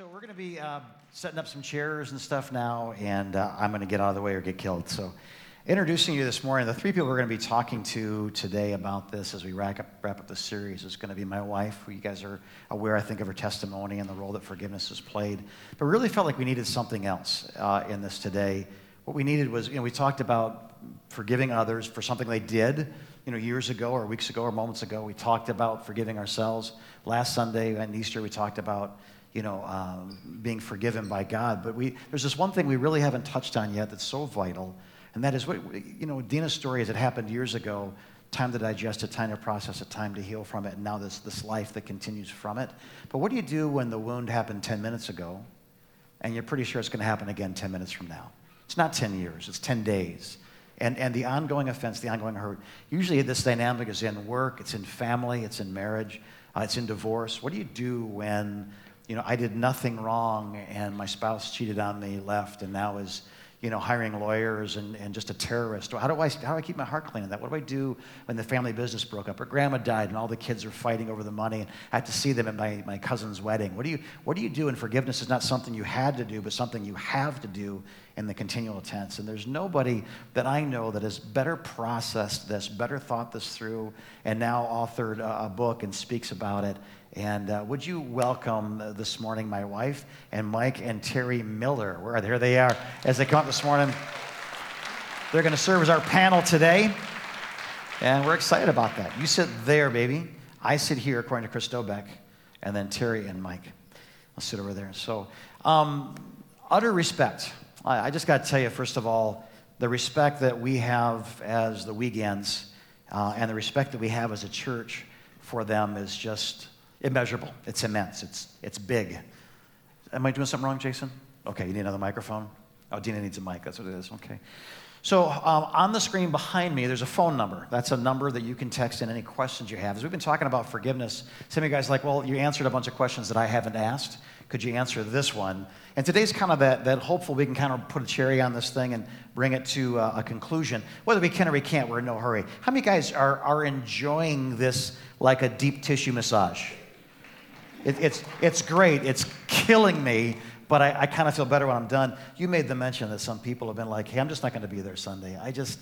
So we're going to be uh, setting up some chairs and stuff now, and uh, I'm going to get out of the way or get killed. So, introducing you this morning, the three people we're going to be talking to today about this as we wrap up, wrap up the series is going to be my wife, who you guys are aware, I think, of her testimony and the role that forgiveness has played. But really felt like we needed something else uh, in this today. What we needed was, you know, we talked about forgiving others for something they did, you know, years ago or weeks ago or moments ago. We talked about forgiving ourselves. Last Sunday and Easter, we talked about you know, um, being forgiven by God. But we, there's this one thing we really haven't touched on yet that's so vital, and that is what, you know, Dina's story as it happened years ago, time to digest it, time to process it, time to heal from it, and now this, this life that continues from it. But what do you do when the wound happened 10 minutes ago, and you're pretty sure it's going to happen again 10 minutes from now? It's not 10 years, it's 10 days. And, and the ongoing offense, the ongoing hurt, usually this dynamic is in work, it's in family, it's in marriage, uh, it's in divorce. What do you do when you know, I did nothing wrong and my spouse cheated on me, left, and now is, you know, hiring lawyers and, and just a terrorist. How do, I, how do I keep my heart clean in that? What do I do when the family business broke up or grandma died and all the kids are fighting over the money and I have to see them at my, my cousin's wedding? What do, you, what do you do? And forgiveness is not something you had to do, but something you have to do in the continual tense. And there's nobody that I know that has better processed this, better thought this through, and now authored a, book and speaks about it and uh, would you welcome uh, this morning my wife and Mike and Terry Miller? Where are they? Here they are as they come up this morning. They're going to serve as our panel today, and we're excited about that. You sit there, baby. I sit here, according to Chris Dobeck, and then Terry and Mike. I'll sit over there. So, um, utter respect. I, just got to tell you, first of all, the respect that we have as the Wiegans uh, and the respect that we have as a church for them is just immeasurable. It's immense. It's, it's big. Am I doing something wrong, Jason? Okay, you need another microphone? Oh, Dina needs a mic. That's what it is. Okay. So um, on the screen behind me, there's a phone number. That's a number that you can text in any questions you have. As we've been talking about forgiveness, some of you guys like, well, you answered a bunch of questions that I haven't asked. Could you answer this one? And today's kind of that, that hopeful we can kind of put a cherry on this thing and bring it to uh, a conclusion. Whether we can or we can't, we're in no hurry. How many guys are, are enjoying this like a deep tissue massage? It, it's, it's great. It's killing me, but I, I kind of feel better when I'm done. You made the mention that some people have been like, hey, I'm just not going to be there Sunday. I just,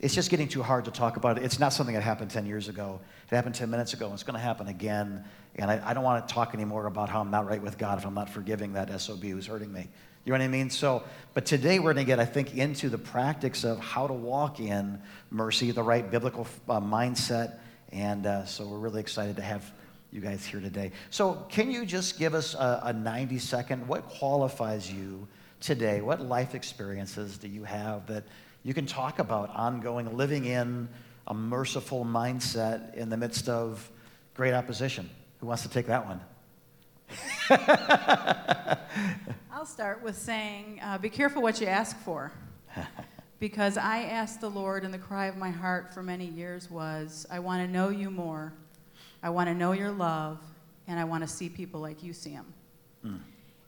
it's just getting too hard to talk about it. It's not something that happened 10 years ago. It happened 10 minutes ago. And it's going to happen again. And I, I don't want to talk anymore about how I'm not right with God if I'm not forgiving that SOB who's hurting me. You know what I mean? So, but today we're going to get, I think, into the practice of how to walk in mercy, the right biblical uh, mindset. And uh, so we're really excited to have you guys here today. So, can you just give us a, a 90 second? What qualifies you today? What life experiences do you have that you can talk about ongoing living in a merciful mindset in the midst of great opposition? Who wants to take that one? I'll start with saying, uh, be careful what you ask for. because I asked the Lord, and the cry of my heart for many years was, I want to know you more. I want to know your love, and I want to see people like you see them. Mm.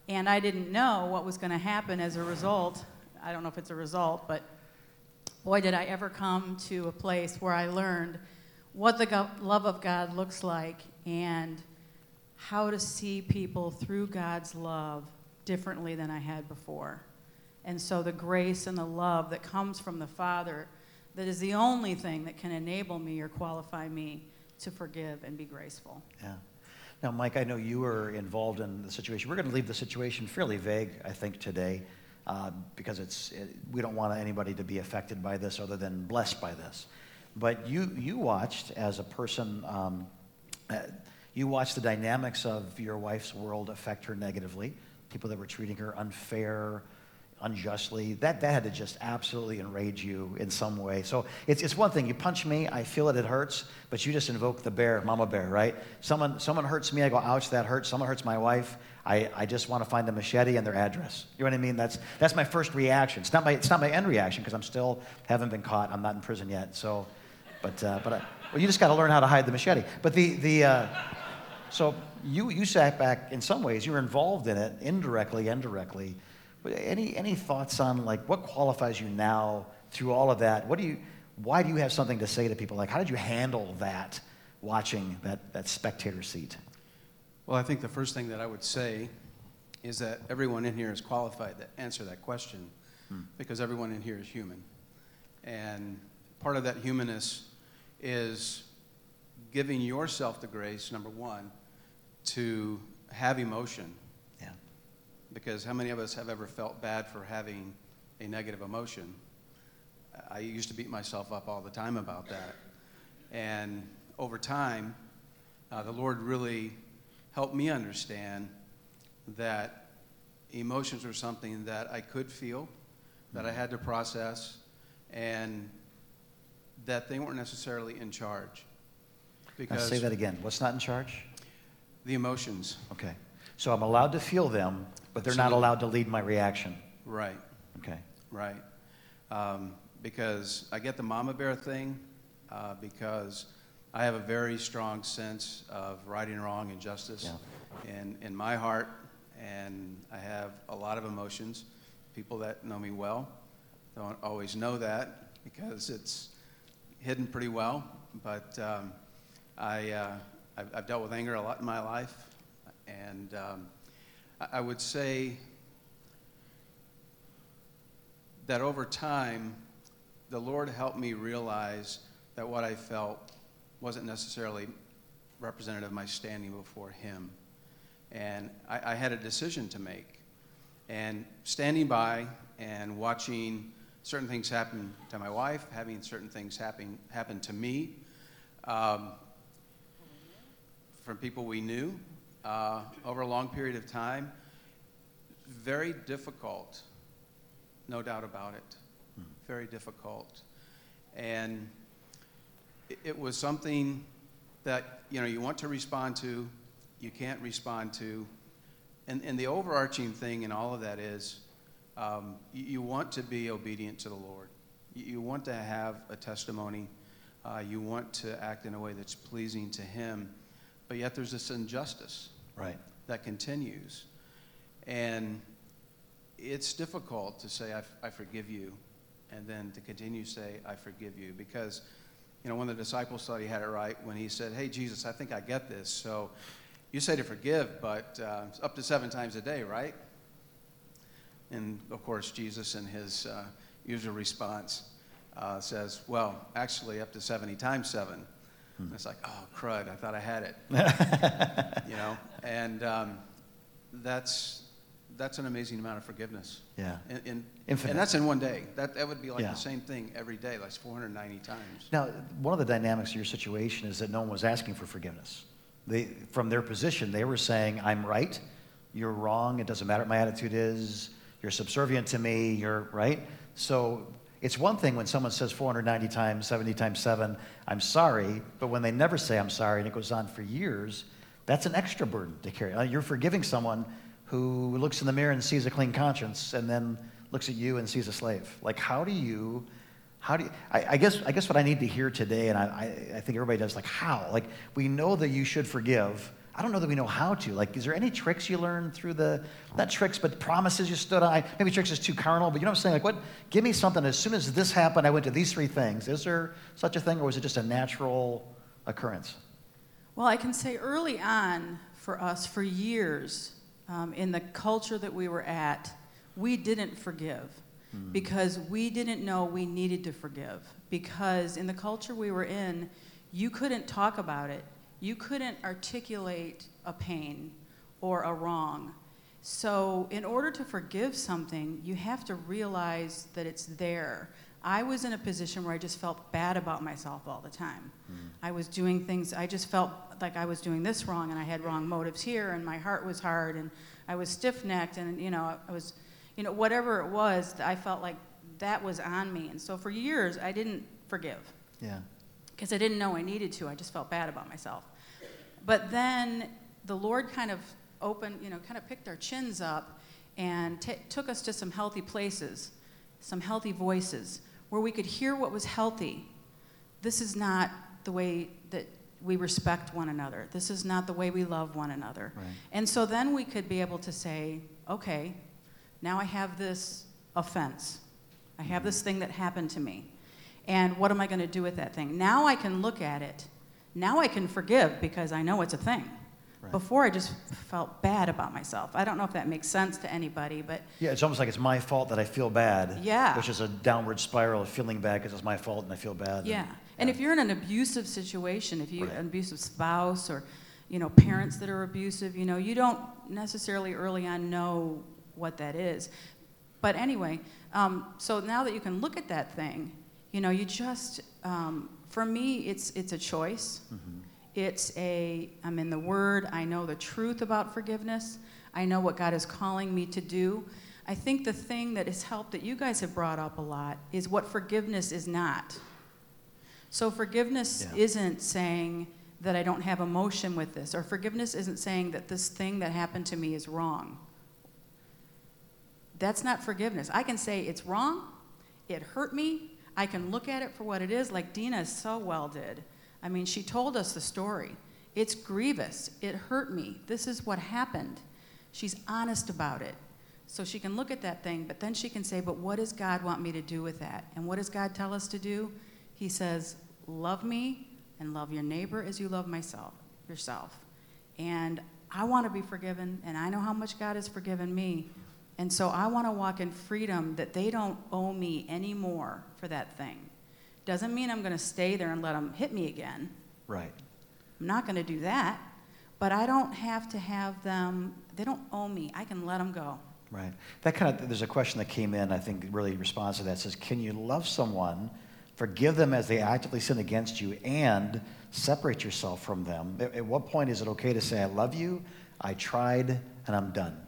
And I didn't know what was going to happen as a result. I don't know if it's a result, but boy, did I ever come to a place where I learned what the go- love of God looks like and how to see people through God's love differently than I had before. And so the grace and the love that comes from the Father, that is the only thing that can enable me or qualify me to forgive and be graceful. Yeah. Now, Mike, I know you were involved in the situation. We're going to leave the situation fairly vague, I think, today, uh, because it's it, we don't want anybody to be affected by this other than blessed by this. But you you watched as a person. Um, uh, you watched the dynamics of your wife's world affect her negatively. People that were treating her unfair, unjustly, that, that had to just absolutely enrage you in some way. So it's, it's one thing, you punch me, I feel it, it hurts, but you just invoke the bear, mama bear, right? Someone, someone hurts me, I go, ouch, that hurts. Someone hurts my wife, I, I just want to find the machete and their address. You know what I mean? That's, that's my first reaction. It's not my, it's not my end reaction because I'm still, haven't been caught, I'm not in prison yet. So, but, uh, but I, well, you just got to learn how to hide the machete. But the, the, uh, so you, you sat back in some ways, you were involved in it indirectly, indirectly. Any, any thoughts on like what qualifies you now through all of that? What do you, why do you have something to say to people? Like, how did you handle that watching that, that spectator seat? Well, I think the first thing that I would say is that everyone in here is qualified to answer that question Hmm. because everyone in here is human. And part of that humanness is giving yourself the grace, number one, to have emotion. Because how many of us have ever felt bad for having a negative emotion? I used to beat myself up all the time about that. And over time, uh, the Lord really helped me understand that emotions were something that I could feel, that I had to process, and that they weren't necessarily in charge. Now Because say that again. What's not in charge? the emotions, Okay. So I'm allowed to feel them, but they're not Absolutely. allowed to lead my reaction. right, Okay. right. Um, because I get the mama bear thing, uh, because I have a very strong sense of right and wrong and justice in, in my heart, and I have a lot of emotions. People that know me well don't always know that because it's hidden pretty well, but um, I, uh, I've, I've dealt with anger a lot in my life, and um, I, would say that over time, the Lord helped me realize that what I felt wasn't necessarily representative of my standing before Him. And I, I had a decision to make. And standing by and watching certain things happen to my wife, having certain things happen, happen to me, um, from people we knew uh, over a long period of time, very difficult no doubt about it. Very difficult. And it, it was something that, you know, you want to respond to, you can't respond to. And, and the overarching thing in all of that is um, you, you want to be obedient to the Lord. You, you want to have a testimony. Uh, you want to act in a way that's pleasing to Him. But yet there's this injustice Right. that continues. And it's difficult to say, I forgive you, and then to continue to say, I forgive you. Because, you know, one of the disciples thought he had it right when he said, Hey, Jesus, I think I get this. So you say to forgive, but uh, up to seven times a day, right? And of course, Jesus, in his uh, usual response, uh, says, Well, actually, up to 70 times seven. And it's like, oh, crud, I thought I had it. you know? And um, that's, that's an amazing amount of forgiveness. Yeah. In, in, Infinite. and that's in one day. That, that would be like Yeah. the same thing every day, like 490 times. Now, one of the dynamics of your situation is that no one was asking for forgiveness. They, from their position, they were saying, I'm right, you're wrong, it doesn't matter what my attitude is, you're subservient to me, you're right. So it's one thing when someone says 490 times, 70 times 7, I'm sorry, but when they never say I'm sorry and it goes on for years, that's an extra burden to carry. Uh, You're forgiving someone who looks in the mirror and sees a clean conscience and then looks at you and sees a slave. Like, how do you how do you, I, I guess I guess what I need to hear today, and I, I, I think everybody does, like how? Like we know that you should forgive. I don't know that we know how to. Like, is there any tricks you learned through the not tricks, but promises you stood on? Maybe tricks is too carnal, but you know what I'm saying? Like, what? Give me something. As soon as this happened, I went to these three things. Is there such a thing, or was it just a natural occurrence? Well, I can say early on for us, for years, um, in the culture that we were at, we didn't forgive because we didn't know we needed to forgive. Because in the culture we were in, you couldn't talk about it, you couldn't articulate a pain or a wrong. So, in order to forgive something, you have to realize that it's there. I was in a position where I just felt bad about myself all the time. Hmm. I was doing things, I just felt like I was doing this wrong and I had wrong motives here and my heart was hard and I was stiff necked and, you know, I was, you know, whatever it was, I felt like that was on me. And so for years, I didn't forgive Yeah. because I didn't know I needed to. I just felt bad about myself. But then the Lord kind of opened, you know, kind of picked our chins up and t- took us to some healthy places, some healthy voices, where we could hear what was healthy. This is not the way that we respect one another. This is not the way we love one another. Right. And so then we could be able to say, okay, now I have this offense. I have mm-hmm. this thing that happened to me. And what am I going to do with that thing? Now I can look at it. Now I can forgive because I know it's a thing. Right. Before, I just felt bad about myself. I don't know if that makes sense to anybody, but Yeah, it's almost like it's my fault that I feel bad. Yeah. Which is a downward spiral of feeling bad because it's my fault and I feel bad. Yeah, and if you're in an abusive situation, if you Right. an abusive spouse or, you know, parents that are abusive, you know, you don't necessarily early on know what that is. But anyway, um, so now that you can look at that thing, you know, you just, um, for me, it's it's a choice. Mm-hmm. It's a, I'm in the Word. I know the truth about forgiveness. I know what God is calling me to do. I think the thing that has helped that you guys have brought up a lot is what forgiveness is not. So forgiveness Yeah. isn't saying that I don't have emotion with this, or forgiveness isn't saying that this thing that happened to me is wrong. That's not forgiveness. I can say it's wrong, it hurt me, I can look at it for what it is, like Dina so well did. I mean, she told us the story. It's grievous, it hurt me, this is what happened. She's honest about it. So she can look at that thing, but then she can say, But what does God want me to do with that? And what does God tell us to do? He says, Love me and love your neighbor as you love myself, yourself. And I want to be forgiven, and I know how much God has forgiven me. And so I want to walk in freedom that they don't owe me any more for that thing. Doesn't mean I'm going to stay there and let them hit me again. Right. I'm not going to do that. But I don't have to have them, they don't owe me. I can let them go. Right. That kind of, there's a question that came in, I think really responds to that. It says, Can you love someone, forgive them as they actively sin against you, and separate yourself from them? At, at what point is it okay to say, I love you, I tried, and I'm done?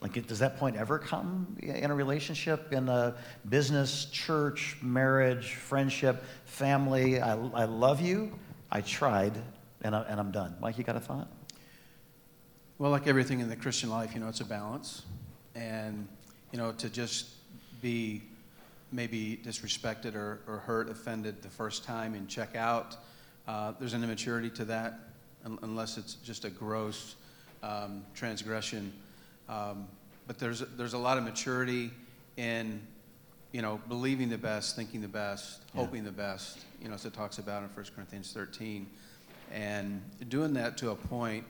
Like, does that point ever come in a relationship, in a business, church, marriage, friendship, family? I, I love you, I tried, and, I, and I'm done. Mike, you got a thought? Well, like everything in the Christian life, you know, it's a balance. And, you know, to just be maybe disrespected or, or hurt, offended the first time and check out, uh, there's an immaturity to that, un- unless it's just a gross um, transgression. Um, but there's, there's a lot of maturity in, you know, believing the best, thinking the best, Yeah. hoping the best, you know, as it talks about in 1 Corinthians 13. And doing that to a point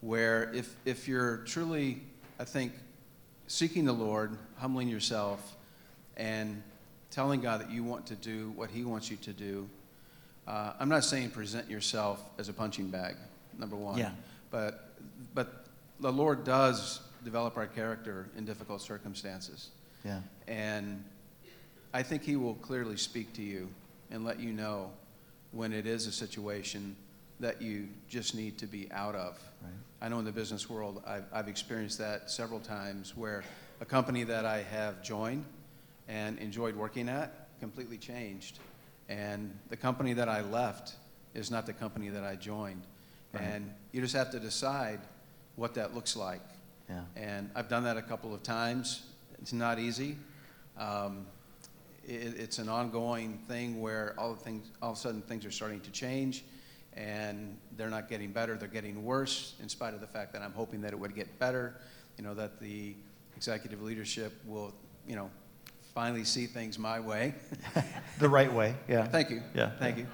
where if, if you're truly, I think, seeking the Lord, humbling yourself, and telling God that you want to do what He wants you to do, uh, I'm not saying present yourself as a punching bag, number one. Yeah. But, but the Lord does develop our character in difficult circumstances. Yeah. And I think He will clearly speak to you and let you know when it is a situation that you just need to be out of. Right. I know in the business world, I've, I've experienced that several times where a company that I have joined and enjoyed working at completely changed. And the company that I left is not the company that I joined. Right. And you just have to decide what that looks like. Yeah. And I've done that a couple of times. It's not easy. Um, it, it's an ongoing thing where all the things, all of a sudden, things are starting to change, and they're not getting better. They're getting worse, in spite of the fact that I'm hoping that it would get better. You know that the executive leadership will, you know, finally see things my way. The right way, yeah. Thank you. Yeah. Thank you.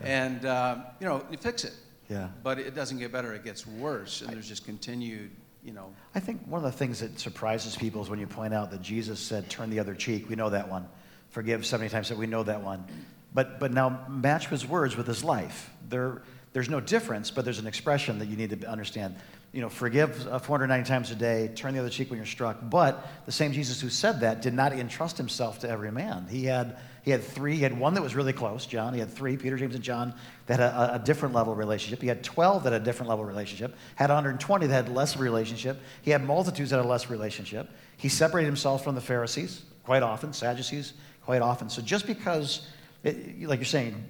And um, you know, you fix it. Yeah. But it doesn't get better; it gets worse, and there's just continued, you know, I think one of the things that surprises people is when you point out that Jesus said, turn the other cheek. We know that one. Forgive 70 times, that we know that one. But, but now match his words with his life. There, there's no difference, but there's an expression that you need to understand. You know, forgive uh, 490 times a day, turn the other cheek when you're struck. But the same Jesus who said that did not entrust himself to every man. He had, he had three. He had one that was really close, John. He had three, Peter, James, and John, that had a, a different level relationship. He had 12 that had a different level relationship. Had 120 that had less relationship. He had multitudes that had less relationship. He separated himself from the Pharisees quite often, Sadducees quite often. So just because, it, like you're saying,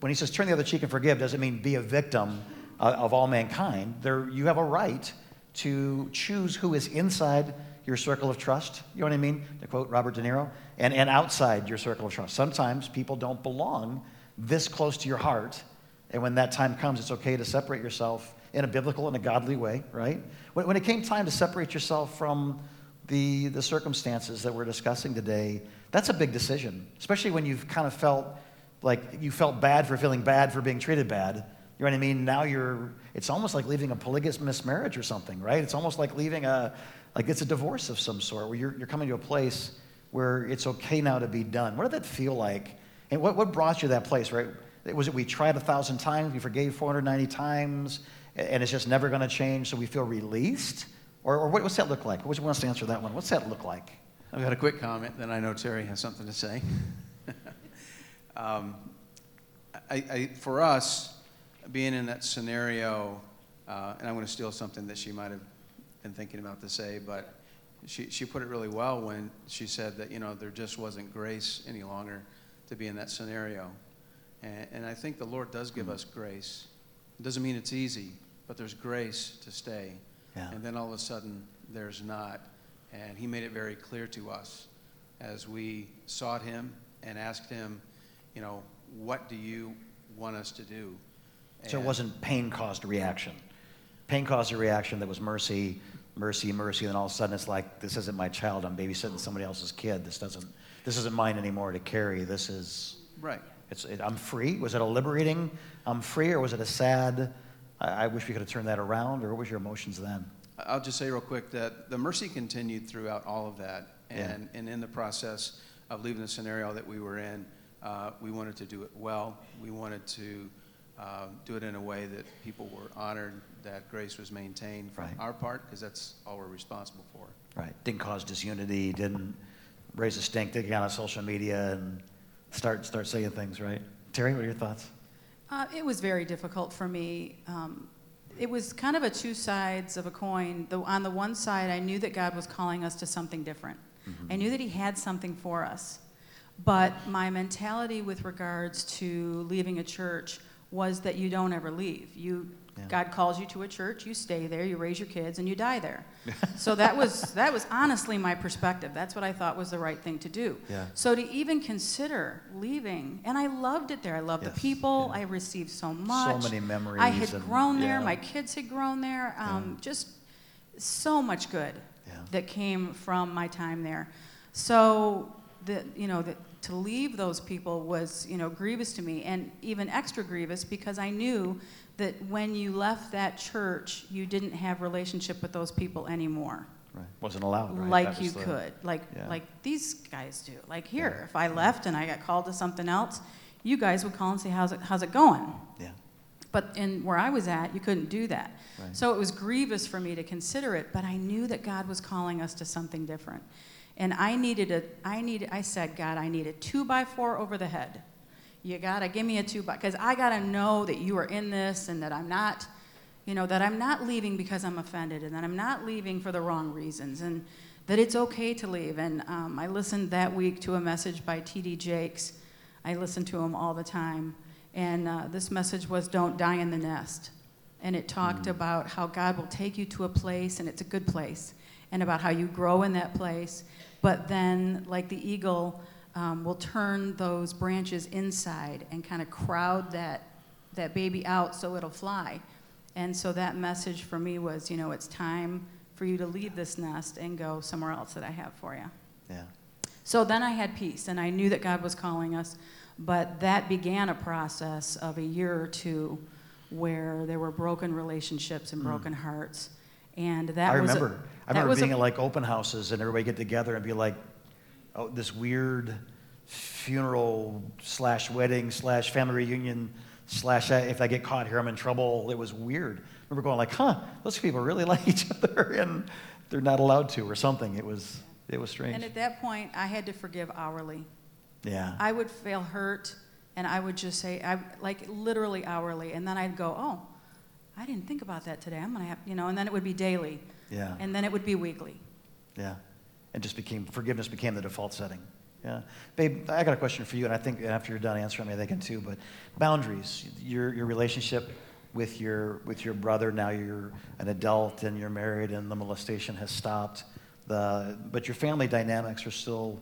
when he says turn the other cheek and forgive, doesn't mean be a victim uh, of all mankind. There, you have a right to choose who is inside your circle of trust. You know what I mean? To quote Robert De Niro, and, and outside your circle of trust. Sometimes people don't belong this close to your heart. And when that time comes, it's okay to separate yourself in a biblical and a godly way, right? When, when it came time to separate yourself from the, the circumstances that we're discussing today, that's a big decision, especially when you've kind of felt like you felt bad for feeling bad for being treated bad. You know what I mean? Now you're, it's almost like leaving a polygamous marriage or something, right? It's almost like leaving a, like it's a divorce of some sort where you're, you're coming to a place where it's okay now to be done. What did that feel like? And what, what brought you to that place, right? Was it we tried a thousand times, we forgave 490 times, and it's just never going to change, so we feel released? Or, or what, what's that look like? Which wants to answer that one? What's that look like? I've got a quick comment, then I know Terry has something to say. um, I, I, for us, being in that scenario, uh, and I'm going to steal something that she might have been thinking about to say, but she, she put it really well when she said that, you know, there just wasn't grace any longer to be in that scenario. And, and I think the Lord does give us grace. It doesn't mean it's easy, but there's grace to stay. Yeah. And then all of a sudden, there's not. And He made it very clear to us as we sought Him and asked Him, you know, what do you want us to do? So it wasn't pain caused a reaction. Pain caused a reaction that was mercy, mercy, mercy, and then all of a sudden it's like, this isn't my child. I'm babysitting somebody else's kid. This doesn't, this isn't mine anymore to carry. This is, Right. it's, it, I'm free. Was it a liberating, I'm free, or was it a sad, I, I wish we could have turned that around, or what was your emotions then? I'll just say real quick that the mercy continued throughout all of that. Yeah. And, and in the process of leaving the scenario that we were in, uh, we wanted to do it well. We wanted to uh, do it in a way that people were honored, that grace was maintained from Right. our part, because that's all we're responsible for. Right. Didn't cause disunity, didn't raise a stink, didn't get on social media and start, start saying things, right? Terry, what are your thoughts? Uh, it was very difficult for me. Um, it was kind of a two sides of a coin. The, on the one side, I knew that God was calling us to something different. I knew that He had something for us. But my mentality with regards to leaving a church was that you don't ever leave. You, Yeah. God calls you to a church, you stay there, you raise your kids, and you die there. so that was that was honestly my perspective. That's what I thought was the right thing to do. Yeah. So to even consider leaving, and I loved it there. I loved Yes, the people. yeah. I received so much. So many memories I had and- grown there. My kids had grown there. Um. Just so much good that came from my time there. So the you know the, to leave those people was you know grievous to me, and even extra grievous because I knew that when you left that church, you didn't have relationship with those people anymore Right. Wasn't allowed, right? Like you the- could like Yeah. like these guys do like here Yeah. if i left and i got called to something else you guys would call and say how's it how's it going Yeah. but in where i was at you couldn't do that Right. so it was grievous for me to consider it but i knew that god was calling us to something different and i needed a i needed i said god i need a two by four over the head you gotta give me a two by because i gotta know that you are in this and that i'm not you know, that I'm not leaving because I'm offended and that I'm not leaving for the wrong reasons and that it's okay to leave. And um, I listened that week to a message by T.D. Jakes. I listen to him all the time. And uh, this message was Don't Die in the Nest. And it talked about how God will take you to a place and it's a good place, and about how you grow in that place. But then, like the eagle, um, will turn those branches inside and kind of crowd that, that baby out so it'll fly. And so that message for me was, you know, it's time for you to leave this nest and go somewhere else that I have for you. Yeah. So then I had peace, and I knew that God was calling us, but that began a process of a year or two where there were broken relationships and broken hearts. And that I was a- remember. I remember was a- being at like open houses and everybody get together and be like, oh, this weird funeral slash wedding slash family reunion slash uh, if I get caught here, I'm in trouble. It was weird. I remember going like, huh, those people really like each other and they're not allowed to or something. It was, it was strange. And at that point, I had to forgive hourly. yeah. I would feel hurt, and I would just say, I, like literally hourly, and then I'd go, oh, I didn't think about that today. I'm gonna have, you know, and then it would be daily, yeah. and then it would be weekly. Yeah. And just became, forgiveness became the default setting. Yeah. Babe, I got a question for you, and I think after you're done answering me, they can too, but boundaries, your, your relationship with your, with your brother, now you're an adult and you're married and the molestation has stopped, the, but your family dynamics are still,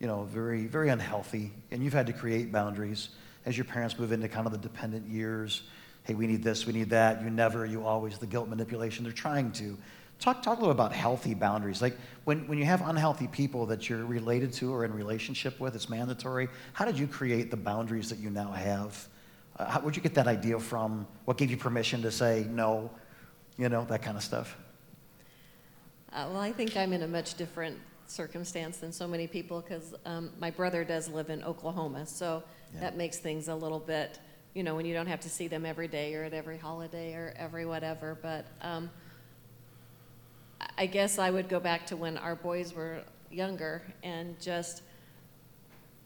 you know, very, very unhealthy, and you've had to create boundaries as your parents move into kind of the dependent years. Hey, we need this, we need that, you never, you always, the guilt manipulation, they're trying to. Talk, talk a little about healthy boundaries. Like when, when you have unhealthy people that you're related to or in relationship with, it's mandatory. How did you create the boundaries that you now have Uh, How, where'd you get that idea from? What gave you permission to say no? You know, that kind of stuff. Uh, well, I think I'm in a much different circumstance than so many people because um, my brother does live in Oklahoma, so Yeah. that makes things a little bit, you know, when you don't have to see them every day or at every holiday or every whatever. But um, I- guess I would go back to when our boys were younger and just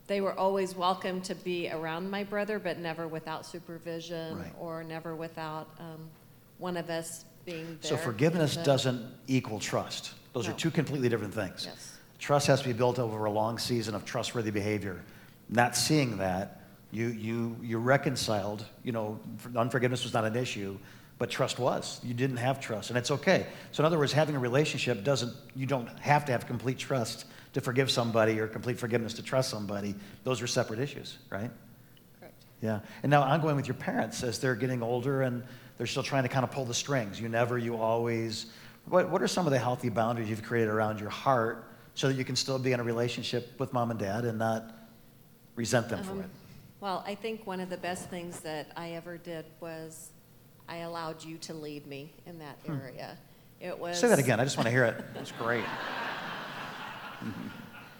they were always welcome to be around my brother, but never without supervision Right. or never without um, one of us being there. So forgiveness But- doesn't equal trust. Those are No. two completely different things. Yes. Trust has to be built over a long season of trustworthy behavior. Not seeing that, you, you, you reconciled, you know, unforgiveness was not an issue, but trust was. You didn't have trust, and it's okay. So in other words, having a relationship doesn't, you don't have to have complete trust to forgive somebody or complete forgiveness to trust somebody. Those are separate issues, right? Correct. Yeah. And now ongoing with your parents as they're getting older and they're still trying to kind of pull the strings. You never, you always. What, what are some of the healthy boundaries you've created around your heart so that you can still be in a relationship with mom and dad and not resent them for Um, it? Well, I think one of the best things that I ever did was I allowed you to lead me in that area. It was Hmm. Say that again. I just want to hear it. That's great.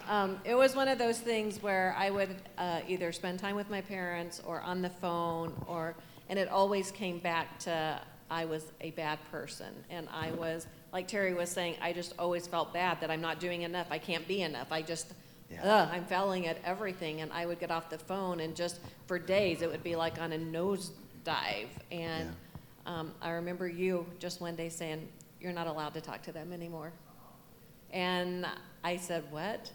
Um, it was one of those things where I would uh, either spend time with my parents or on the phone, or and it always came back to I was a bad person, and I was like Terry was saying, I just always felt bad that I'm not doing enough. I can't be enough. I just, Yeah. ugh, I'm failing at everything, and I would get off the phone, and just for days it would be like on a nose dive. And um, I remember you just one day saying, "You're not allowed to talk to them anymore." And I said, What?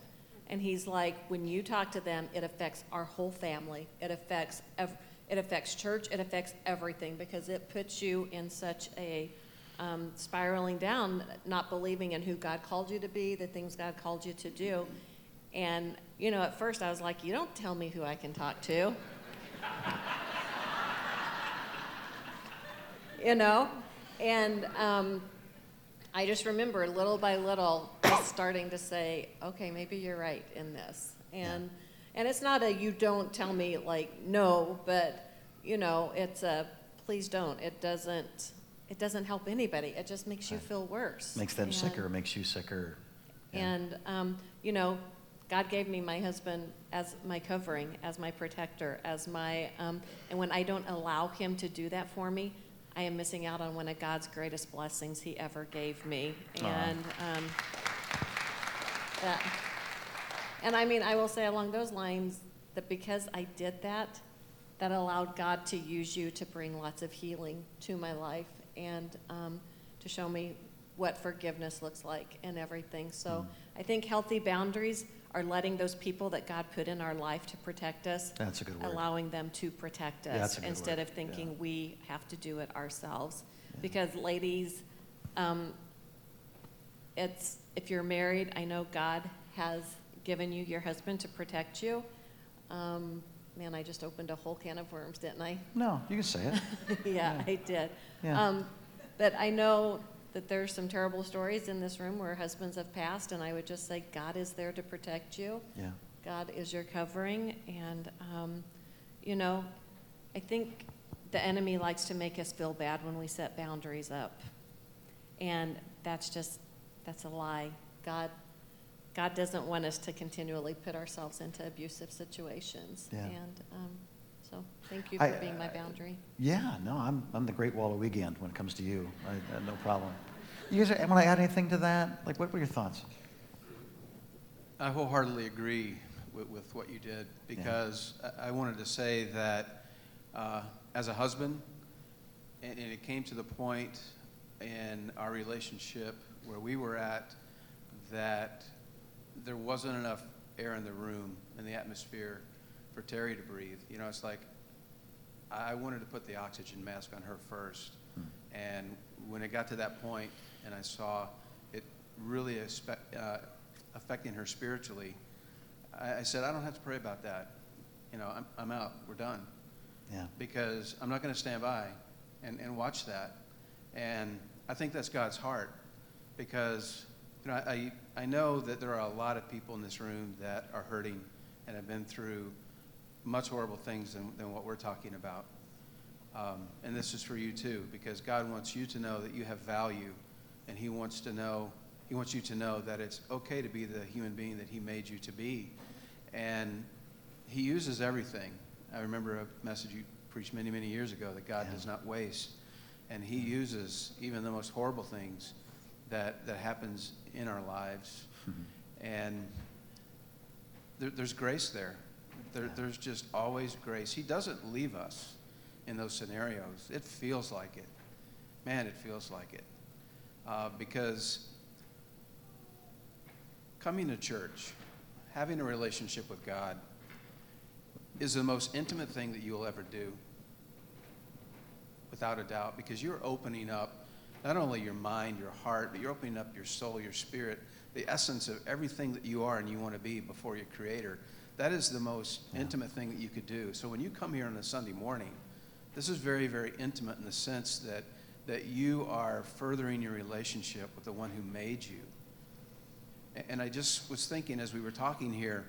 And he's like, When you talk to them, it affects our whole family. It affects, ev- it affects church. It affects everything because it puts you in such a um, spiraling down, not believing in who God called you to be, the things God called you to do. And, you know, at first I was like, You don't tell me who I can talk to. You know? And, um, I just remember little by little just starting to say, okay, maybe you're right in this. And and it's not a you don't tell me like no, but you know, it's a please don't. It doesn't it doesn't help anybody. It just makes you Right. feel worse. Makes them And- sicker, makes you sicker. Yeah. And um, you know, God gave me my husband as my covering, as my protector, as my um, and when I don't allow him to do that for me, I am missing out on one of God's greatest blessings he ever gave me. And um, that, and I mean, I will say along those lines that because I did that, that allowed God to use you to bring lots of healing to my life and um, to show me what forgiveness looks like and everything. So I think healthy boundaries are letting those people that God put in our life to protect us, That's a good word. allowing them to protect us good instead word. of thinking Yeah. we have to do it ourselves. Yeah. Because ladies, um, it's if you're married, I know God has given you your husband to protect you. Um, man, I just opened a whole can of worms, didn't I? No, you can say it. yeah, Yeah. I did. Yeah. Um, but I know that there's some terrible stories in this room where husbands have passed, and I would just say God is there to protect you. Yeah. God is your covering, and um, you know, I think the enemy likes to make us feel bad when we set boundaries up, and that's just that's a lie. God, God doesn't want us to continually put ourselves into abusive situations, Yeah. and um, so thank you I- for being my boundary. Yeah, no, I'm, I'm the great wall of weekend when it comes to you. I, I, no problem. You guys want to add anything to that? Like, what were your thoughts? I wholeheartedly agree with, with what you did because I, I wanted to say that uh, as a husband, and, and it came to the point in our relationship where we were at that there wasn't enough air in the room and the atmosphere for Terry to breathe. You know, it's like I wanted to put the oxygen mask on her first. Hmm. And when it got to that point and I saw it really aspe- uh, affecting her spiritually, I, I said, I don't have to pray about that. You know, I'm, I'm out. We're done. Yeah. Because I'm not going to stand by and, and watch that. And I think that's God's heart. Because, you know, I, I know that there are a lot of people in this room that are hurting and have been through much horrible things than, than what we're talking about. Um, and this is for you too, because God wants you to know that you have value, and He wants to know, He wants you to know that it's okay to be the human being that He made you to be. And He uses everything. I remember a message you preached many, many years ago that God Yeah. does not waste. And He uses even the most horrible things that, that happens in our lives. And there, there's grace there. There. There's just always grace. He doesn't leave us in those scenarios. It feels like it. Man, it feels like it. Uh, because coming to church, having a relationship with God, is the most intimate thing that you'll ever do. Without a doubt, because you're opening up not only your mind, your heart, but you're opening up your soul, your spirit, the essence of everything that you are and you want to be before your Creator. That is the most intimate thing that you could do. So when you come here on a Sunday morning, this is very, very intimate in the sense that, that you are furthering your relationship with the one who made you. And I just was thinking as we were talking here,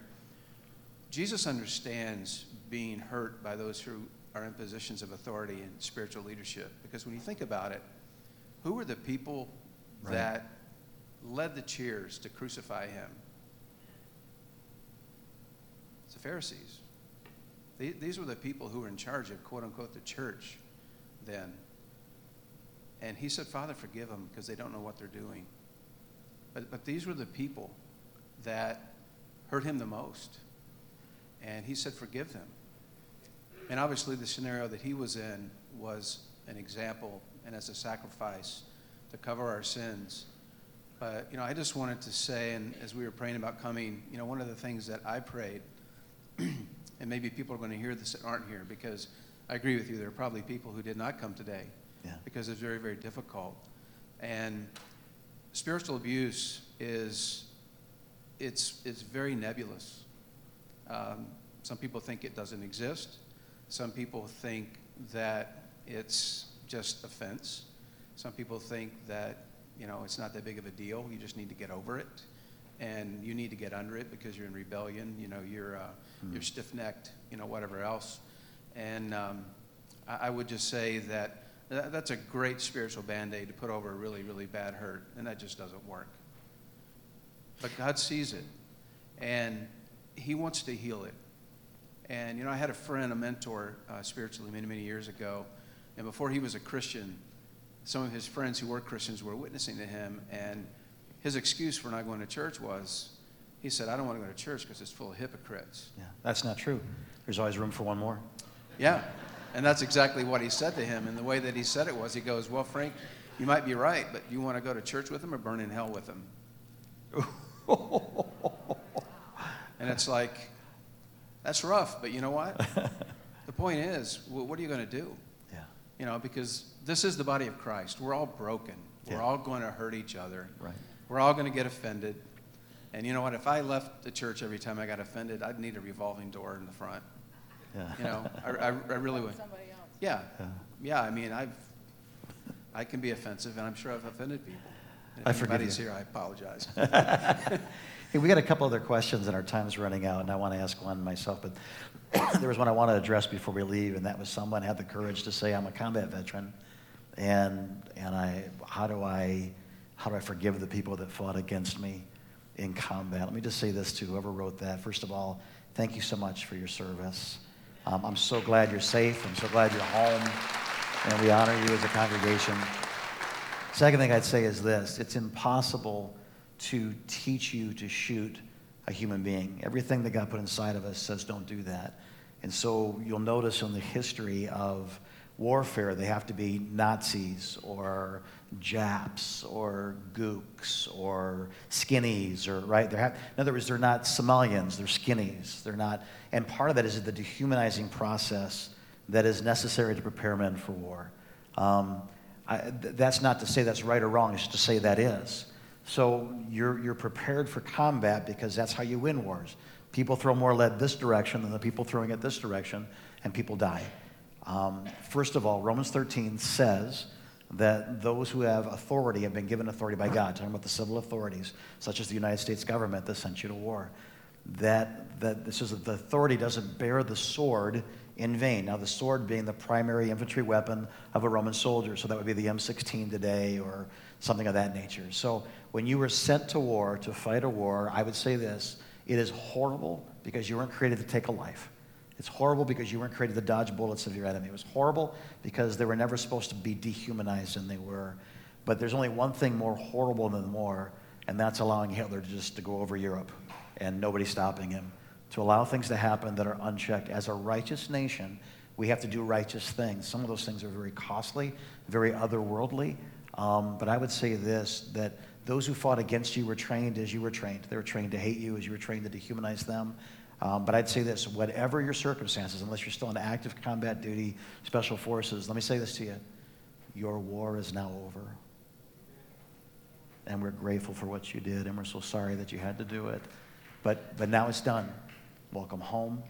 Jesus understands being hurt by those who are in positions of authority and spiritual leadership. Because when you think about it, who were the people Right. that led the cheers to crucify him? The Pharisees. The- These were the people who were in charge of, quote unquote, the church then. And he said, Father, forgive them because they don't know what they're doing. But, but these were the people that hurt him the most. And he said, forgive them. And obviously, the scenario that he was in was an example and as a sacrifice to cover our sins. But, you know, I just wanted to say, and as we were praying about coming, you know, one of the things that I prayed, and maybe people are going to hear this that aren't here, because I agree with you, there are probably people who did not come today Yeah. because it's very, very difficult. And spiritual abuse is, it's, it's very nebulous. Um, some people think it doesn't exist. Some people think that it's just offense. Some people think that, you know, it's not that big of a deal. You just need to get over it. And you need to get under it because you're in rebellion. You know, you're, uh, you're stiff-necked, you know, whatever else. And um, I, I would just say that tha- that's a great spiritual Band-Aid to put over a really, really bad hurt. And that just doesn't work. But God sees it. And he wants to heal it. And, you know, I had a friend, a mentor uh, spiritually many, many years ago. And before he was a Christian, some of his friends who were Christians were witnessing to him. And his excuse for not going to church was, he said, I don't want to go to church because it's full of hypocrites. Yeah, that's not true. There's always room for one more. Yeah. And that's exactly what he said to him. And the way that he said it was, he goes, Well, Frank, you might be right, but do you want to go to church with him or burn in hell with him? And it's like, that's rough, but you know what? the point is, wh- what are you going to do? Yeah, You know, because this is the body of Christ. We're all broken. We're all going to hurt each other. right. We're all going to get offended. And you know what? If I left the church every time I got offended, I'd need a revolving door in the front. Yeah. You know, I, I, I really would. Somebody else. Yeah. Yeah. Yeah, I mean, I've, I can be offensive, and I'm sure I've offended people. And I if forgive anybody's you. here, I apologize. Hey, we got a couple other questions, and our time's running out, and I want to ask one myself, but there was one I want to address before we leave, and that was someone had the courage to say, "I'm a combat veteran, and and I how do I how do I forgive the people that fought against me in combat?" Let me just say this to whoever wrote that. First of all, thank you so much for your service. Um, I'm so glad you're safe. I'm so glad you're home, and we honor you as a congregation. Second thing I'd say is this it's impossible to teach you to shoot a human being. Everything that God put inside of us says don't do that. And so you'll notice in the history of warfare, they have to be Nazis or Japs or Gooks or skinnies or right. They're have, in other words, they're not Somalians, they're skinnies. They're not, and part of that is the dehumanizing process that is necessary to prepare men for war. Um, I, th- that's not to say that's right or wrong, it's to say that is. So you're, you're prepared for combat because that's how you win wars. People throw more lead this direction than the people throwing it this direction, and people die. Um, first of all, Romans 13 says that those who have authority have been given authority by God, talking about the civil authorities, such as the United States government that sent you to war. That, that this is that the authority doesn't bear the sword in vain. Now, the sword being the primary infantry weapon of a Roman soldier, so that would be the M16 today or something of that nature. So, when you were sent to war to fight a war, I would say this it is horrible because you weren't created to take a life. It's horrible because you weren't created to dodge bullets of your enemy. It was horrible because they were never supposed to be dehumanized, and they were. But there's only one thing more horrible than war, and that's allowing Hitler to just to go over Europe and nobody stopping him. To allow things to happen that are unchecked. As a righteous nation, we have to do righteous things. Some of those things are very costly, very otherworldly. Um, but I would say this that those who fought against you were trained as you were trained. They were trained to hate you as you were trained to dehumanize them. Um, but I'd say this whatever your circumstances, unless you're still in active combat duty, special forces, let me say this to you your war is now over. And we're grateful for what you did, and we're so sorry that you had to do it. But, but now it's done. Welcome home.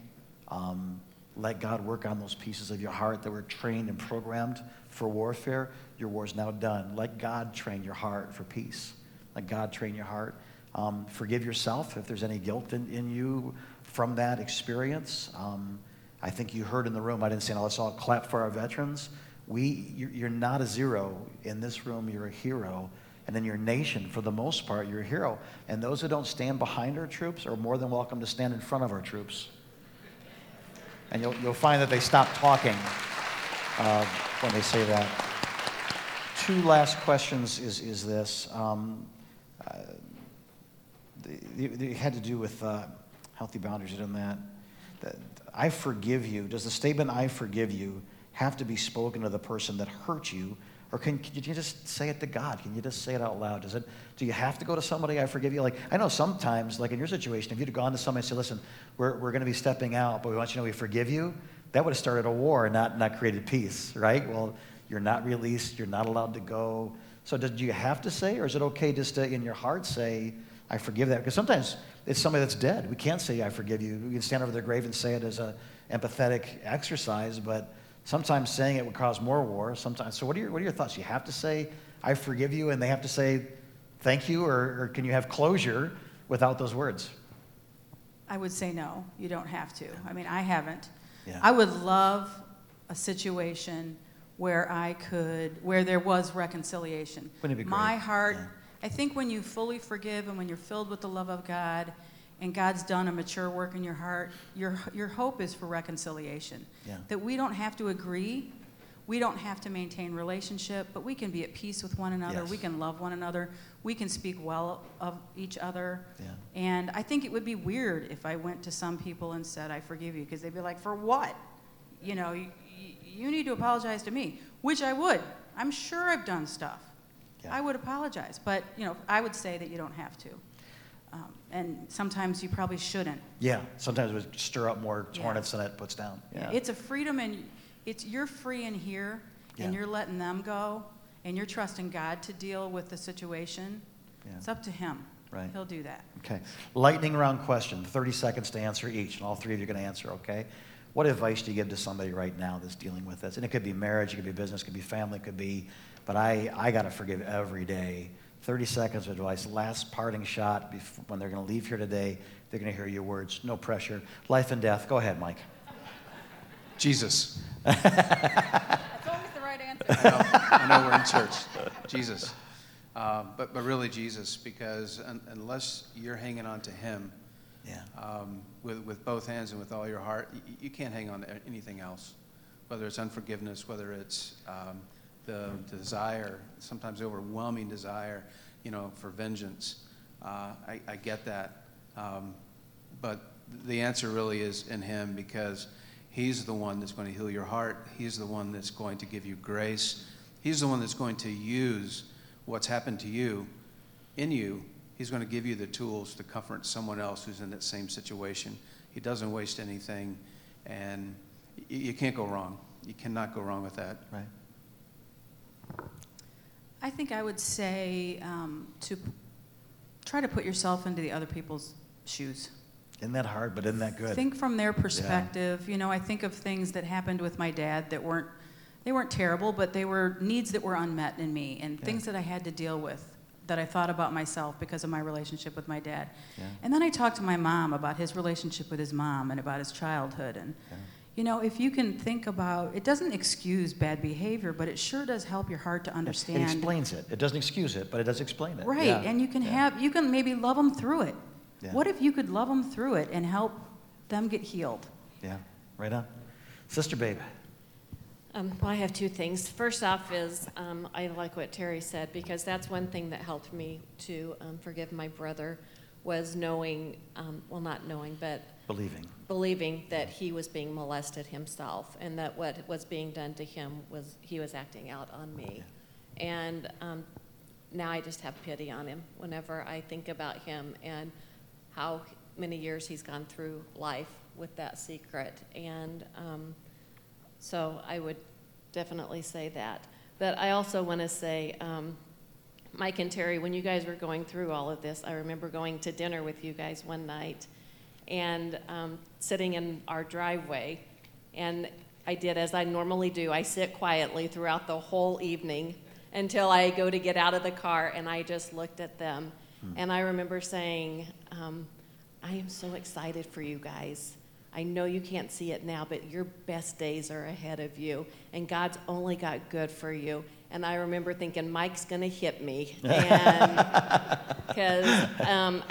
Um, let God work on those pieces of your heart that were trained and programmed for warfare. Your war is now done. Let God train your heart for peace. Let God train your heart. Um, forgive yourself if there's any guilt in, in you from that experience. Um, I think you heard in the room, I didn't say, let's all clap for our veterans. We, you're, not a zero. In this room, you're a hero. And in your nation, for the most part, you're a hero. And those who don't stand behind our troops are more than welcome to stand in front of our troops. And you'll, you'll find that they stop talking uh, when they say that. Two last questions is, is this. Um, uh, they had to do with uh, healthy boundaries and that. that. I forgive you. Does the statement "I forgive you" have to be spoken to the person that hurt you, or can, can, you just say it to God? Can you just say it out loud? Does it? Do you have to go to somebody? I forgive you. Like I know sometimes, like in your situation, if you'd have gone to somebody and said, "Listen, we're, we're going to be stepping out, but we want you to know we forgive you," that would have started a war not not created peace, right? Well, you're not released. You're not allowed to go. So, do you have to say, or is it okay just to, in your heart, say, "I forgive that"? Because sometimes it's somebody that's dead. We can't say, "I forgive you." We can stand over their grave and say it as a empathetic exercise, but Sometimes saying it would cause more war. Sometimes. So, what are your, what are your thoughts? You have to say, I forgive you, and they have to say, thank you, or, or can you have closure without those words? I would say no, you don't have to. I mean, I haven't. Yeah. I would love a situation where I could, where there was reconciliation. Wouldn't it be great? My heart, Yeah. I think when you fully forgive and when you're filled with the love of God and God's done a mature work in your heart, your, your hope is for reconciliation. Yeah. That we don't have to agree, we don't have to maintain relationship, but we can be at peace with one another. Yes. We can love one another. We can speak well of each other. Yeah. And I think it would be weird if I went to some people and said, I forgive you, because they'd be like, for what? You know, you, you need to apologize to me, which I would. I'm sure I've done stuff. Yeah. I would apologize, but, you know, I would say that you don't have to. Um, and sometimes you probably shouldn't. Yeah, sometimes it would stir up more Yeah. hornets than it puts down. Yeah. It's a freedom, and it's you're free in here, and Yeah. you're letting them go, and you're trusting God to deal with the situation. Yeah. It's up to Him. Right. He'll do that. Okay. Lightning round question, 30 seconds to answer each, and all three of you are going to answer, okay? What advice do you give to somebody right now that's dealing with this? And it could be marriage, it could be business, it could be family, it could be, but I, I got to forgive every day. 30 seconds of advice, last parting shot before, when they're going to leave here today. They're going to hear your words, no pressure. Life and death. Go ahead, Mike. Jesus. That's always the right answer. I know, I know we're in church. Jesus. Uh, but, but really, Jesus, because un- unless you're hanging on to Him Yeah. um, with, with both hands and with all your heart, y- you can't hang on to anything else. Whether it's unforgiveness, whether it's um, the desire, sometimes overwhelming desire, you know, for vengeance. Uh, I, I get that. Um, but the answer really is in Him because He's the one that's going to heal your heart. He's the one that's going to give you grace. He's the one that's going to use what's happened to you in you. He's going to give you the tools to comfort someone else who's in that same situation. He doesn't waste anything, and y- you can't go wrong. You cannot go wrong with that. Right. I think I would say um, to try to put yourself into the other people's shoes. Isn't that hard, but isn't that good? Think from their perspective. You know, I think of things that happened with my dad that weren't they weren't terrible, but they were needs that were unmet in me and Yeah. things that I had to deal with that I thought about myself because of my relationship with my dad. Yeah. And then I talked to my mom about his relationship with his mom and about his childhood and Yeah. You know, if you can think about, it doesn't excuse bad behavior, but it sure does help your heart to understand. It understand. explains it. It doesn't excuse it, but it does explain it. Right, Yeah. and you can Yeah. have, you can maybe love them through it. Yeah. What if you could love them through it and help them get healed? Yeah, right on. Sister Babe. Um, well, I have two things. First off is um, I like what Terry said because that's one thing that helped me to um, forgive my brother was knowing, um, well, not knowing, but Believing. believing that he was being molested himself and that what was being done to him was he was acting out on me. And um, now I just have pity on him whenever I think about him and how many years he's gone through life with that secret. And um, so I would definitely say that. But I also want to say, um, Mike and Terry, when you guys were going through all of this, I remember going to dinner with you guys one night and um, sitting in our driveway. And I did as I normally do. I sit quietly throughout the whole evening until I go to get out of the car, and I just looked at them. And I remember saying, um, I am so excited for you guys. I know you can't see it now, but your best days are ahead of you, and God's only got good for you. And I remember thinking, Mike's going to hit me. Because um,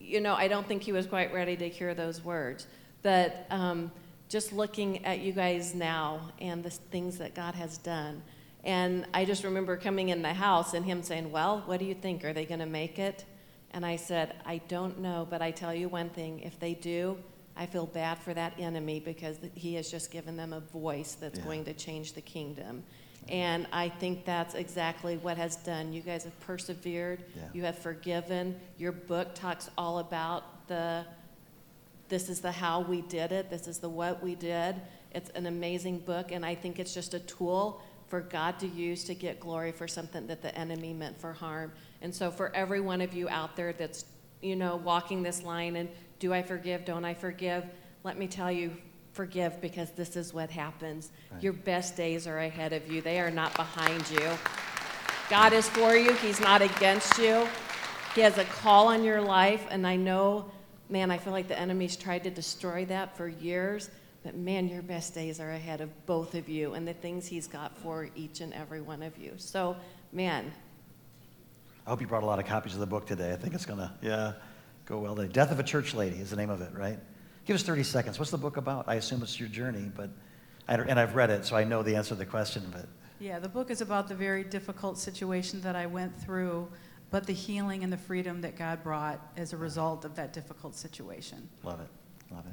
you know, I don't think he was quite ready to hear those words. But um, just looking at you guys now and the things that God has done, and I just remember coming in the house and him saying, "Well, what do you think? Are they going to make it?" And I said, "I don't know, but I tell you one thing: if they do." I feel bad for that enemy because he has just given them a voice that's Yeah. going to change the kingdom. And I think that's exactly what has done. You guys have persevered. Yeah. You have forgiven. Your book talks all about the this is the how we did it. This is the what we did. It's an amazing book, and I think it's just a tool for God to use to get glory for something that the enemy meant for harm. And so, for every one of you out there that's, you know, walking this line and do I forgive? Don't I forgive? Let me tell you, forgive because this is what happens. Right. Your best days are ahead of you, they are not behind you. God is for you, He's not against you. He has a call on your life, and I know, man, I feel like the enemy's tried to destroy that for years. But man, your best days are ahead of both of you and the things He's got for each and every one of you. So, man, I hope you brought a lot of copies of the book today. I think it's going to, yeah, go well today. Death of a Church Lady is the name of it, right? Give us 30 seconds. What's the book about? I assume it's your journey, but, I and I've read it, so I know the answer to the question, but Yeah, the book is about the very difficult situation that I went through, but the healing and the freedom that God brought as a result of that difficult situation. Love it. Love it.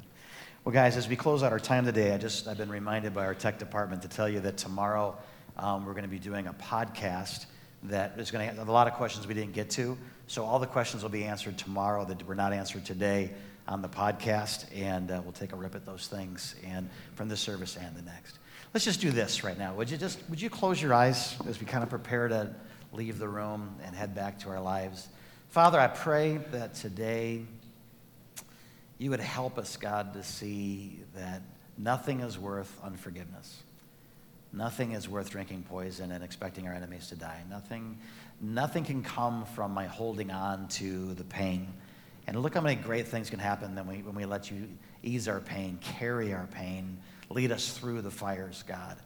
Well, guys, as we close out our time today, I just I've been reminded by our tech department to tell you that tomorrow um, we're going to be doing a podcast that is going to have a lot of questions we didn't get to. So all the questions will be answered tomorrow that were not answered today on the podcast, and uh, we'll take a rip at those things and from this service and the next. Let's just do this right now. Would you just would you close your eyes as we kind of prepare to leave the room and head back to our lives? Father, I pray that today you would help us, God, to see that nothing is worth unforgiveness. Nothing is worth drinking poison and expecting our enemies to die. Nothing, nothing can come from my holding on to the pain. And look how many great things can happen then we, when we let you ease our pain, carry our pain, lead us through the fires, God.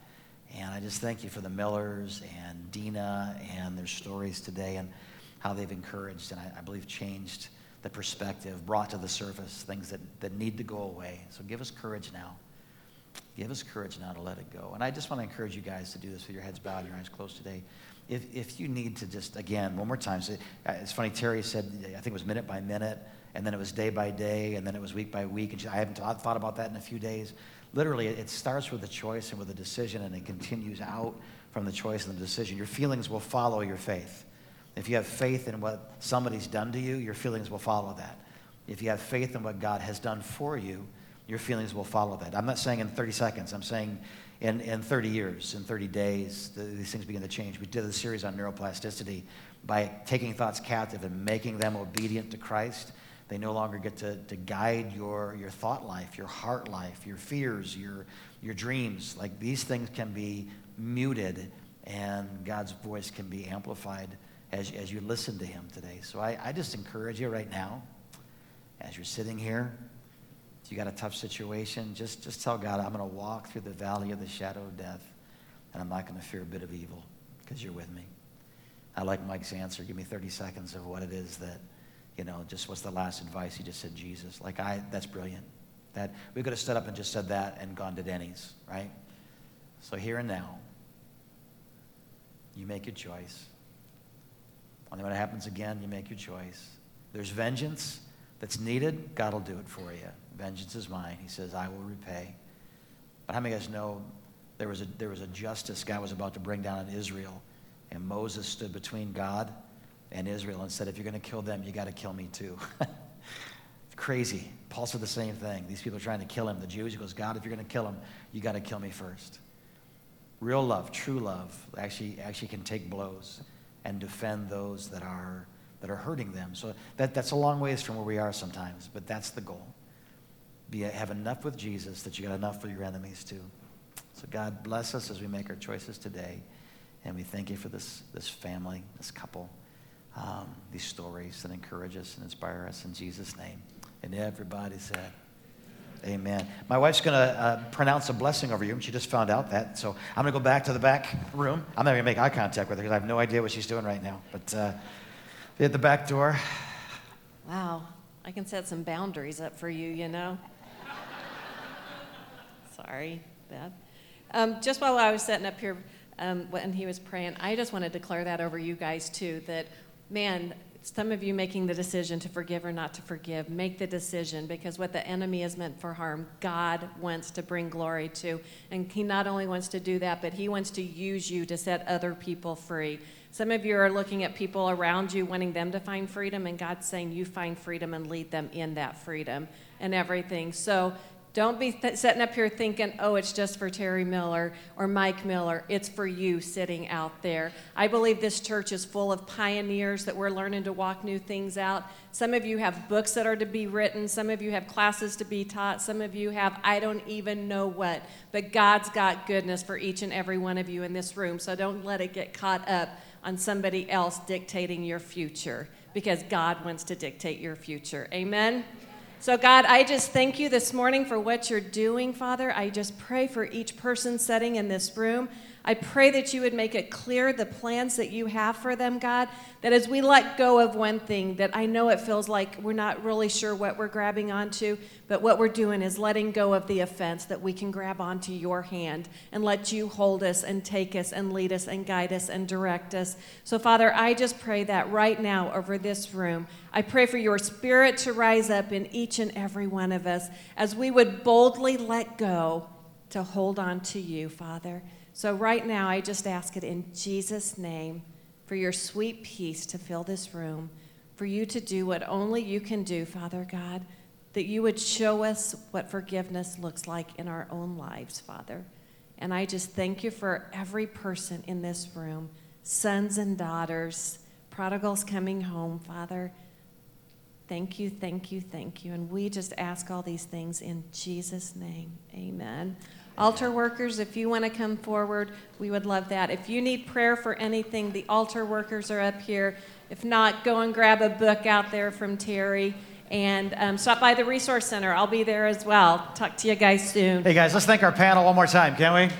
And I just thank you for the Millers and Dina and their stories today and how they've encouraged and I, I believe changed the perspective, brought to the surface things that, that need to go away. So give us courage now. Give us courage now to let it go. And I just want to encourage you guys to do this with your heads bowed and your eyes closed today. If, if you need to just, again, one more time, uh, it's funny, Terry said, I think it was minute by minute, and then it was day by day, and then it was week by week. And she, I haven't thought about that in a few days. Literally, it starts with a choice and with a decision, and it continues out from the choice and the decision. Your feelings will follow your faith. If you have faith in what somebody's done to you, your feelings will follow that. If you have faith in what God has done for you, your feelings will follow that. I'm not saying in 30 seconds, I'm saying in, in 30 years, in 30 days, the, these things begin to change. We did a series on neuroplasticity by taking thoughts captive and making them obedient to Christ. They no longer get to, to guide your, your thought life, your heart life, your fears, your, your dreams. Like these things can be muted and God's voice can be amplified as, as you listen to Him today. So I, I just encourage you right now, as you're sitting here, you got a tough situation, just, just tell God, I'm going to walk through the valley of the shadow of death, and I'm not going to fear a bit of evil because you're with me. I like Mike's answer. Give me 30 seconds of what it is that, you know, just what's the last advice? He just said Jesus. Like, I, that's brilliant. That we could have stood up and just said that and gone to Denny's, right? So here and now, you make your choice. When it happens again, you make your choice. There's vengeance that's needed, God will do it for you. Vengeance is mine. He says, I will repay. But how many of you guys know there was a, there was a justice God was about to bring down on Israel, and Moses stood between God and Israel and said, If you're going to kill them, you got to kill me too. Crazy. Paul said the same thing. These people are trying to kill him, the Jews. He goes, God, if you're going to kill him, you got to kill me first. Real love, true love, actually, actually can take blows and defend those that are, that are hurting them. So that, that's a long ways from where we are sometimes, but that's the goal. Be, have enough with Jesus that you got enough for your enemies too. So God bless us as we make our choices today. And we thank you for this, this family, this couple, um, these stories that encourage us and inspire us in Jesus' name. And everybody said, Amen. My wife's going to uh, pronounce a blessing over you, she just found out that. So I'm going to go back to the back room. I'm not going to make eye contact with her because I have no idea what she's doing right now. But uh, at the back door. Wow, I can set some boundaries up for you, you know? Sorry, Beth. Um, just while I was sitting up here um, when he was praying, I just want to declare that over you guys too that, man, some of you making the decision to forgive or not to forgive, make the decision because what the enemy is meant for harm, God wants to bring glory to. And He not only wants to do that, but He wants to use you to set other people free. Some of you are looking at people around you, wanting them to find freedom, and God's saying, You find freedom and lead them in that freedom and everything. So don't be th- sitting up here thinking, oh, it's just for Terry Miller or Mike Miller. It's for you sitting out there. I believe this church is full of pioneers that we're learning to walk new things out. Some of you have books that are to be written. Some of you have classes to be taught. Some of you have, I don't even know what. But God's got goodness for each and every one of you in this room. So don't let it get caught up on somebody else dictating your future because God wants to dictate your future. Amen? So, God, I just thank you this morning for what you're doing, Father. I just pray for each person sitting in this room. I pray that you would make it clear the plans that you have for them, God. That as we let go of one thing, that I know it feels like we're not really sure what we're grabbing onto, but what we're doing is letting go of the offense, that we can grab onto your hand and let you hold us and take us and lead us and guide us and direct us. So, Father, I just pray that right now over this room. I pray for your spirit to rise up in each and every one of us as we would boldly let go to hold on to you, Father. So, right now, I just ask it in Jesus' name for your sweet peace to fill this room, for you to do what only you can do, Father God, that you would show us what forgiveness looks like in our own lives, Father. And I just thank you for every person in this room, sons and daughters, prodigals coming home, Father. Thank you, thank you, thank you. And we just ask all these things in Jesus' name. Amen. Altar workers, if you want to come forward, we would love that. If you need prayer for anything, the altar workers are up here. If not, go and grab a book out there from Terry and um, stop by the Resource Center. I'll be there as well. Talk to you guys soon. Hey guys, let's thank our panel one more time, can we?